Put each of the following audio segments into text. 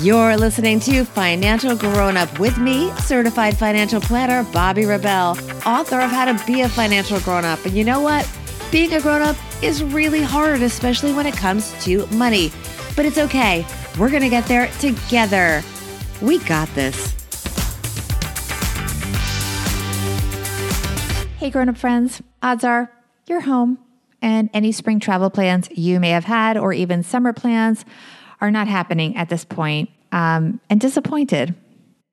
You're listening to Financial Grown Up with me, certified financial planner Bobbi Rebell, author of How to Be a Financial Grown Up. And you know what? Being a grown up is really hard, especially when it comes to money. But it's okay. We're going to get there together. We got this. Hey, grown up friends. Odds are you're home, and any spring travel plans you may have had, or even summer plans, are not happening at this point, um, and disappointed.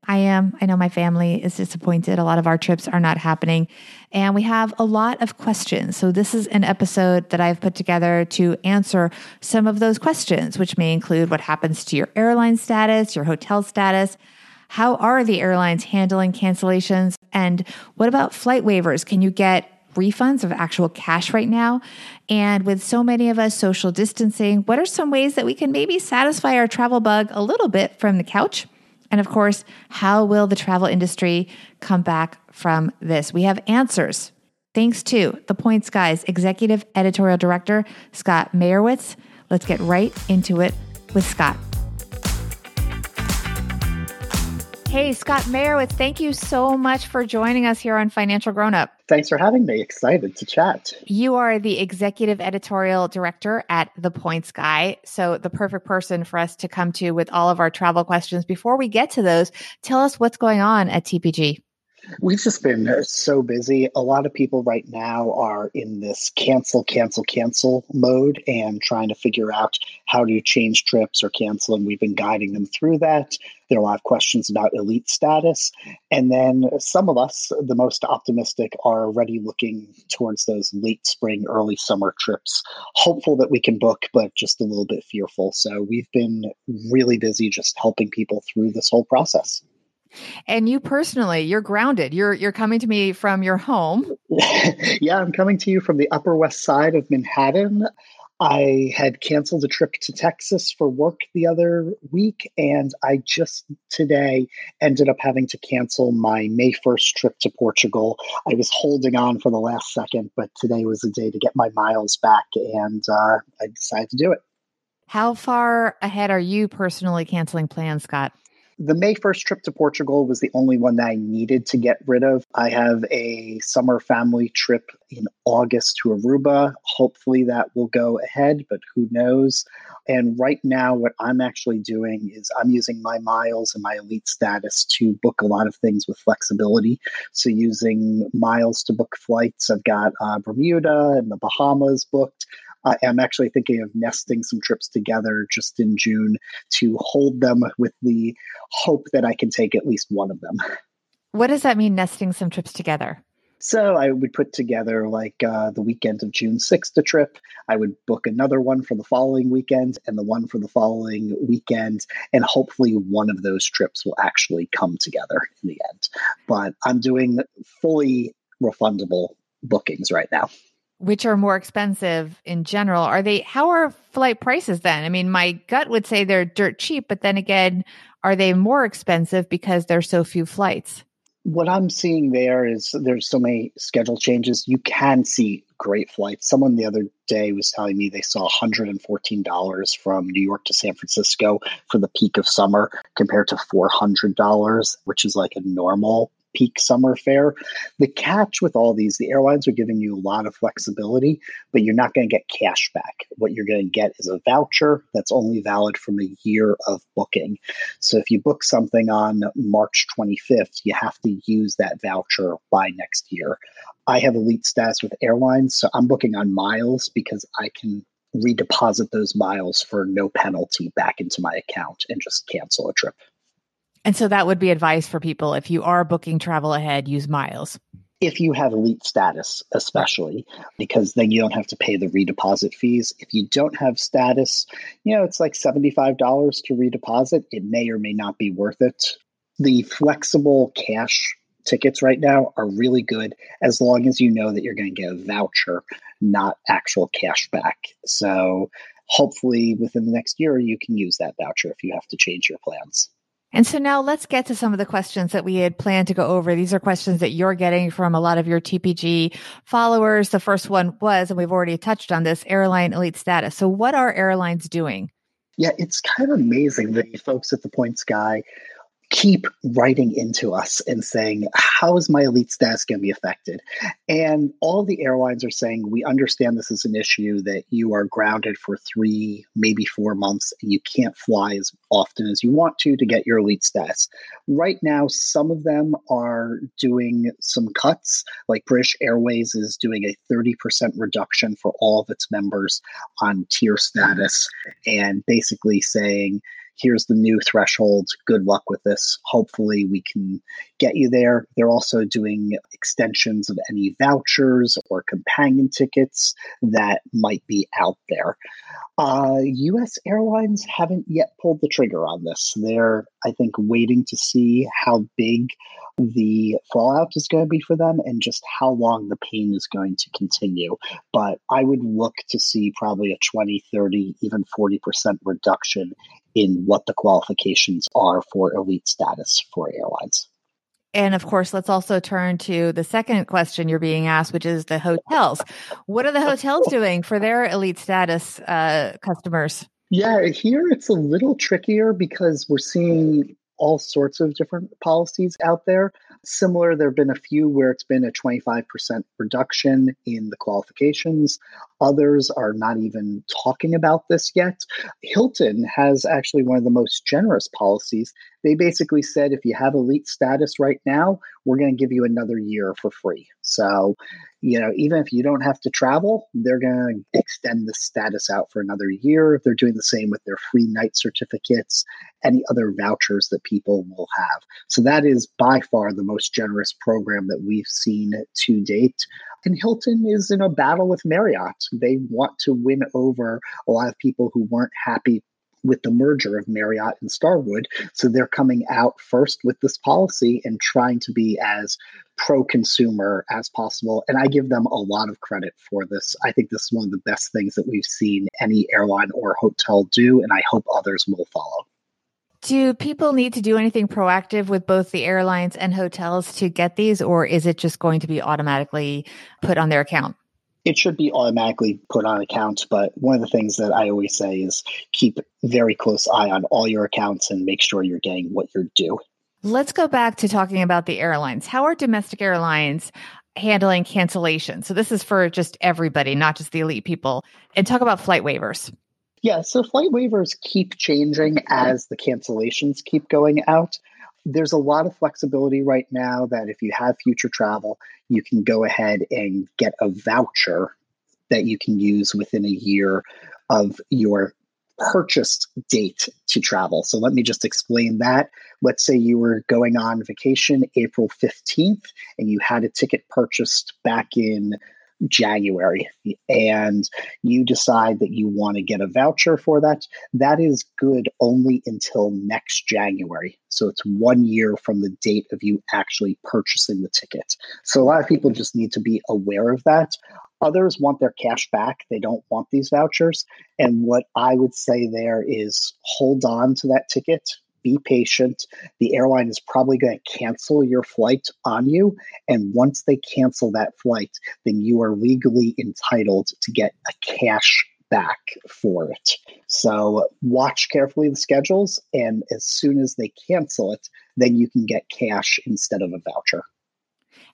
I am. I know my family is disappointed. A lot of our trips are not happening. And we have a lot of questions. So, this is an episode that I've put together to answer some of those questions, which may include what happens to your airline status, your hotel status. How are the airlines handling cancellations? And what about flight waivers? Can you get refunds of actual cash right now? And with so many of us social distancing, what are some ways that we can maybe satisfy our travel bug a little bit from the couch? And of course, how will the travel industry come back from this? We have answers. Thanks to the Points Guys Executive Editorial Director, Scott Mayerowitz. Let's get right into it with Scott. Hey, Scott Mayerowitz, thank you so much for joining us here on Financial Grown Up. Thanks for having me. Excited to chat. You are the executive editorial director at The Points Guy. So, the perfect person for us to come to with all of our travel questions. Before we get to those, tell us what's going on at TPG. We've just been so busy. A lot of people right now are in this cancel, cancel, cancel mode and trying to figure out how do you change trips or cancel. And we've been guiding them through that. There are a lot of questions about elite status. And then some of us, the most optimistic, are already looking towards those late spring, early summer trips, hopeful that we can book, but just a little bit fearful. So we've been really busy just helping people through this whole process. And you personally, you're grounded. You're you're coming to me from your home. yeah, I'm coming to you from the Upper West Side of Manhattan. I had canceled a trip to Texas for work the other week, and I just today ended up having to cancel my May 1st trip to Portugal. I was holding on for the last second, but today was the day to get my miles back, and uh, I decided to do it. How far ahead are you personally canceling plans, Scott? The May 1st trip to Portugal was the only one that I needed to get rid of. I have a summer family trip in August to Aruba. Hopefully that will go ahead, but who knows? And right now, what I'm actually doing is I'm using my miles and my elite status to book a lot of things with flexibility. So, using miles to book flights, I've got uh, Bermuda and the Bahamas booked. I am actually thinking of nesting some trips together just in June to hold them with the hope that I can take at least one of them. What does that mean, nesting some trips together? So I would put together like uh, the weekend of June 6th a trip. I would book another one for the following weekend and the one for the following weekend. And hopefully one of those trips will actually come together in the end. But I'm doing fully refundable bookings right now which are more expensive in general are they how are flight prices then? I mean my gut would say they're dirt cheap but then again are they more expensive because there's so few flights? What i'm seeing there is there's so many schedule changes. You can see great flights. Someone the other day was telling me they saw $114 from new york to san francisco for the peak of summer compared to $400 which is like a normal peak summer fare. The catch with all these, the airlines are giving you a lot of flexibility, but you're not going to get cash back. What you're going to get is a voucher that's only valid from a year of booking. So if you book something on March 25th, you have to use that voucher by next year. I have elite status with airlines, so I'm booking on miles because I can redeposit those miles for no penalty back into my account and just cancel a trip. And so that would be advice for people if you are booking travel ahead, use miles. If you have elite status, especially, because then you don't have to pay the redeposit fees. If you don't have status, you know, it's like $75 to redeposit. It may or may not be worth it. The flexible cash tickets right now are really good as long as you know that you're going to get a voucher, not actual cash back. So hopefully within the next year, you can use that voucher if you have to change your plans. And so now let's get to some of the questions that we had planned to go over. These are questions that you're getting from a lot of your TPG followers. The first one was, and we've already touched on this, airline elite status. So what are airlines doing? Yeah, it's kind of amazing the folks at the Points Guy keep writing into us and saying, How is my elite status going to be affected? And all the airlines are saying, We understand this is an issue that you are grounded for three, maybe four months, and you can't fly as often as you want to to get your elite status. Right now, some of them are doing some cuts, like British Airways is doing a 30% reduction for all of its members on tier status, and basically saying, here's the new threshold. Good luck with this. Hopefully, we can get you there. They're also doing extensions of any vouchers or companion tickets that might be out there. Uh, US airlines haven't yet pulled the trigger on this. They're, I think, waiting to see how big the fallout is going to be for them and just how long the pain is going to continue. But I would look to see probably a 20, 30, even 40% reduction in what the qualifications are for elite status for airlines. And of course, let's also turn to the second question you're being asked, which is the hotels. What are the hotels doing for their elite status uh, customers? Yeah, here it's a little trickier because we're seeing all sorts of different policies out there. Similar, there have been a few where it's been a 25% reduction in the qualifications. Others are not even talking about this yet. Hilton has actually one of the most generous policies. They basically said if you have elite status right now, we're going to give you another year for free. So, you know, even if you don't have to travel, they're going to extend the status out for another year. They're doing the same with their free night certificates, any other vouchers that people will have. So, that is by far the most generous program that we've seen to date. And Hilton is in a battle with Marriott. They want to win over a lot of people who weren't happy with the merger of Marriott and Starwood. So they're coming out first with this policy and trying to be as pro consumer as possible. And I give them a lot of credit for this. I think this is one of the best things that we've seen any airline or hotel do, and I hope others will follow. Do people need to do anything proactive with both the airlines and hotels to get these, or is it just going to be automatically put on their account? It should be automatically put on accounts, but one of the things that I always say is keep very close eye on all your accounts and make sure you're getting what you're due. Let's go back to talking about the airlines. How are domestic airlines handling cancellation? So this is for just everybody, not just the elite people. And talk about flight waivers. Yeah, so flight waivers keep changing as the cancellations keep going out. There's a lot of flexibility right now that if you have future travel, you can go ahead and get a voucher that you can use within a year of your purchased date to travel. So let me just explain that. Let's say you were going on vacation April 15th and you had a ticket purchased back in January and you decide that you want to get a voucher for that, that is good only until next January. So it's one year from the date of you actually purchasing the ticket. So a lot of people just need to be aware of that. Others want their cash back. They don't want these vouchers. And what I would say there is hold on to that ticket be patient. The airline is probably going to cancel your flight on you. And once they cancel that flight, then you are legally entitled to get a cash back for it. So watch carefully the schedules. And as soon as they cancel it, then you can get cash instead of a voucher.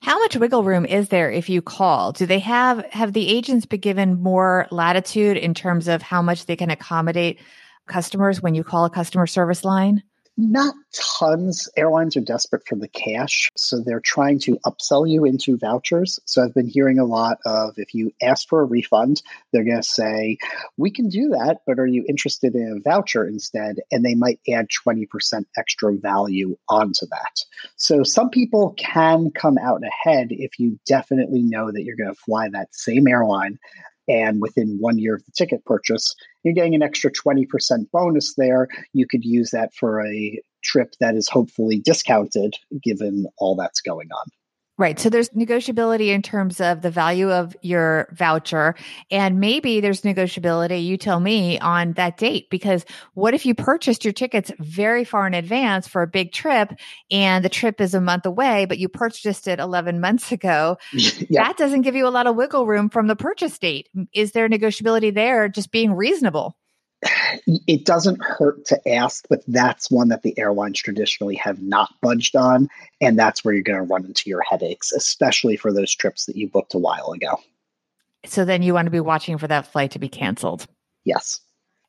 How much wiggle room is there if you call? Do they have have the agents been given more latitude in terms of how much they can accommodate customers when you call a customer service line? Not tons. Airlines are desperate for the cash, so they're trying to upsell you into vouchers. So I've been hearing a lot of if you ask for a refund, they're going to say, We can do that, but are you interested in a voucher instead? And they might add 20% extra value onto that. So some people can come out ahead if you definitely know that you're going to fly that same airline and within one year of the ticket purchase, you're getting an extra 20% bonus there. You could use that for a trip that is hopefully discounted given all that's going on. Right. So there's negotiability in terms of the value of your voucher. And maybe there's negotiability, you tell me, on that date. Because what if you purchased your tickets very far in advance for a big trip and the trip is a month away, but you purchased it 11 months ago? yeah. That doesn't give you a lot of wiggle room from the purchase date. Is there negotiability there just being reasonable? It doesn't hurt to ask, but that's one that the airlines traditionally have not budged on. And that's where you're going to run into your headaches, especially for those trips that you booked a while ago. So then you want to be watching for that flight to be canceled. Yes.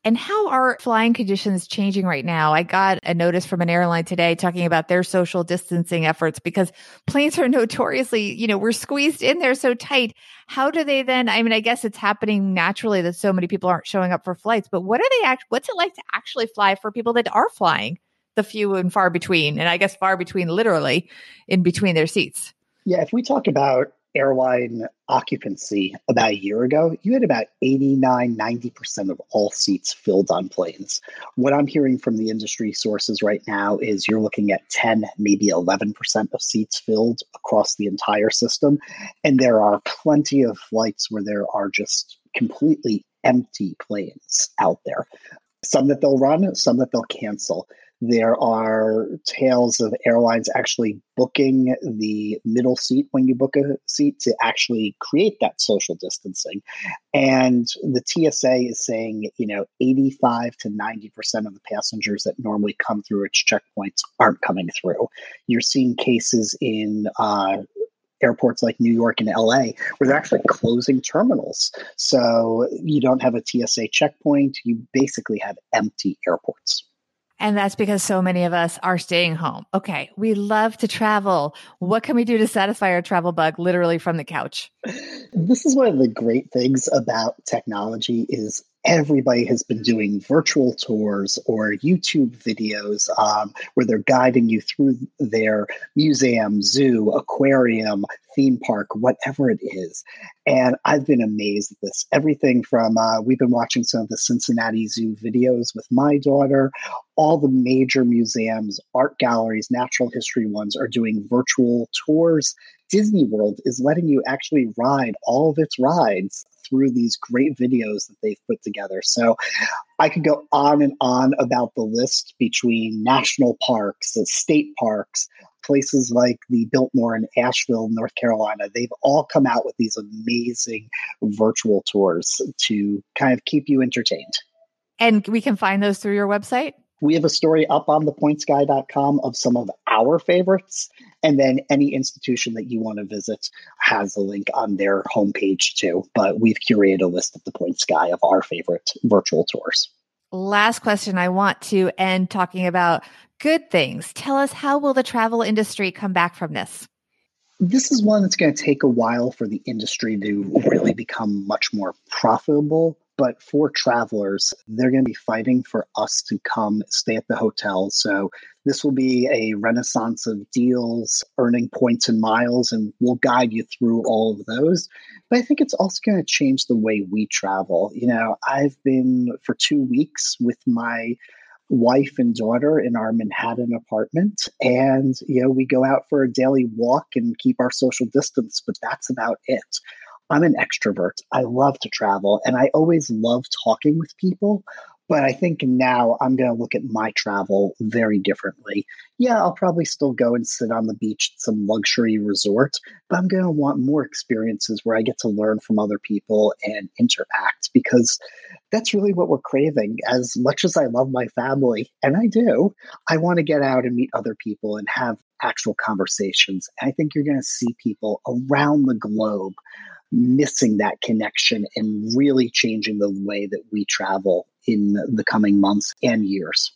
And how are flying conditions changing right now? I got a notice from an airline today talking about their social distancing efforts because planes are notoriously, you know, we're squeezed in there so tight. How do they then? I mean, I guess it's happening naturally that so many people aren't showing up for flights, but what are they act? What's it like to actually fly for people that are flying? The few and far between, and I guess far between literally in between their seats. Yeah, if we talk about airline occupancy about a year ago, you had about 89, 90% of all seats filled on planes. What I'm hearing from the industry sources right now is you're looking at 10, maybe 11% of seats filled across the entire system. And there are plenty of flights where there are just completely empty planes out there. Some that they'll run, some that they'll cancel. There are tales of airlines actually booking the middle seat when you book a seat to actually create that social distancing. And the TSA is saying, you know, 85 to 90% of the passengers that normally come through its checkpoints aren't coming through. You're seeing cases in uh, airports like New York and LA where they're actually closing terminals. So you don't have a TSA checkpoint, you basically have empty airports. And that's because so many of us are staying home. Okay, we love to travel. What can we do to satisfy our travel bug literally from the couch? This is one of the great things about technology is everybody has been doing virtual tours or YouTube videos um, where they're guiding you through their museum, zoo, aquarium, theme park, whatever it is. And I've been amazed at this. Everything from, uh, we've been watching some of the Cincinnati Zoo videos with my daughter. All the major museums, art galleries, natural history ones are doing virtual tours. Disney World is letting you actually ride all of its rides through these great videos that they've put together. So I could go on and on about the list between national parks, state parks, places like the Biltmore in Asheville, North Carolina. They've all come out with these amazing virtual tours to kind of keep you entertained. And we can find those through your website? We have a story up on thepointsguy.com of some of our favorites. And then any institution that you want to visit has a link on their homepage too. But we've curated a list of the Points Guy of our favorite virtual tours. Last question I want to end talking about good things. Tell us how will the travel industry come back from this? This is one that's going to take a while for the industry to really become much more profitable. But for travelers, they're going to be fighting for us to come stay at the hotel. So this will be a renaissance of deals, earning points and miles, and we'll guide you through all of those. But I think it's also going to change the way we travel. You know, I've been for two weeks with my wife and daughter in our Manhattan apartment. And, you know, we go out for a daily walk and keep our social distance, but that's about it. I'm an extrovert. I love to travel and I always love talking with people. But I think now I'm going to look at my travel very differently. Yeah, I'll probably still go and sit on the beach at some luxury resort, but I'm going to want more experiences where I get to learn from other people and interact because that's really what we're craving. As much as I love my family, and I do, I want to get out and meet other people and have actual conversations. I think you're going to see people around the globe missing that connection and really changing the way that we travel in the coming months and years.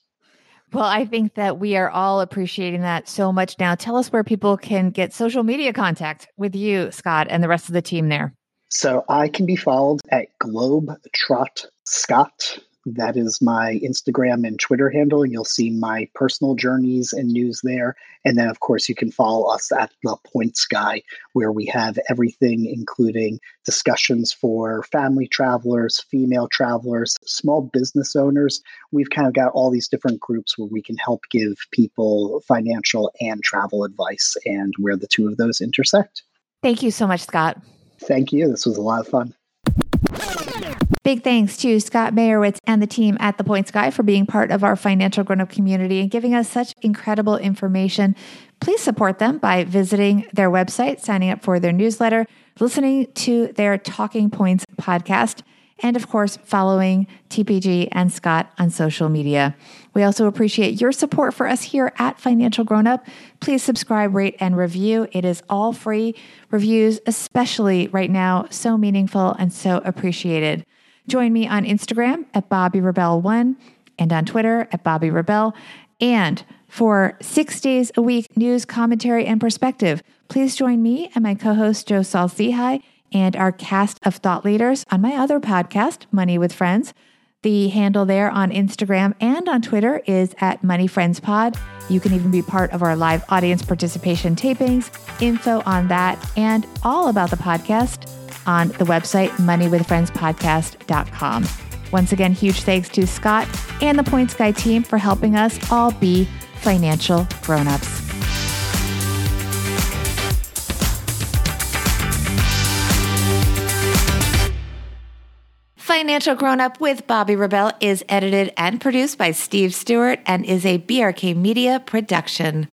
Well, I think that we are all appreciating that so much now. Tell us where people can get social media contact with you, Scott, and the rest of the team there. So I can be followed at Globetrot Scott that is my Instagram and Twitter handle. And you'll see my personal journeys and news there. And then, of course, you can follow us at The Points Guy, where we have everything, including discussions for family travelers, female travelers, small business owners. We've kind of got all these different groups where we can help give people financial and travel advice and where the two of those intersect. Thank you so much, Scott. Thank you. This was a lot of fun. Big thanks to Scott Mayerowitz and the team at The Points Guy for being part of our financial grown up community and giving us such incredible information. Please support them by visiting their website, signing up for their newsletter, listening to their Talking Points podcast, and of course, following TPG and Scott on social media. We also appreciate your support for us here at Financial Grown Up. Please subscribe, rate, and review. It is all free. Reviews, especially right now, so meaningful and so appreciated. Join me on Instagram at Bobbi Rebell1 and on Twitter at Bobby Rebel. And for six days a week news, commentary, and perspective, please join me and my co host, Joe Saul-Sehy, and our cast of thought leaders on my other podcast, Money with Friends. The handle there on Instagram and on Twitter is at Money Friends Pod. You can even be part of our live audience participation tapings. Info on that and all about the podcast on the website moneywithfriendspodcast.com. Once again, huge thanks to Scott and the Points Guy team for helping us all be financial grown-ups. Financial Grown Up with Bobbi Rebell is edited and produced by Steve Stewart and is a BRK Media production.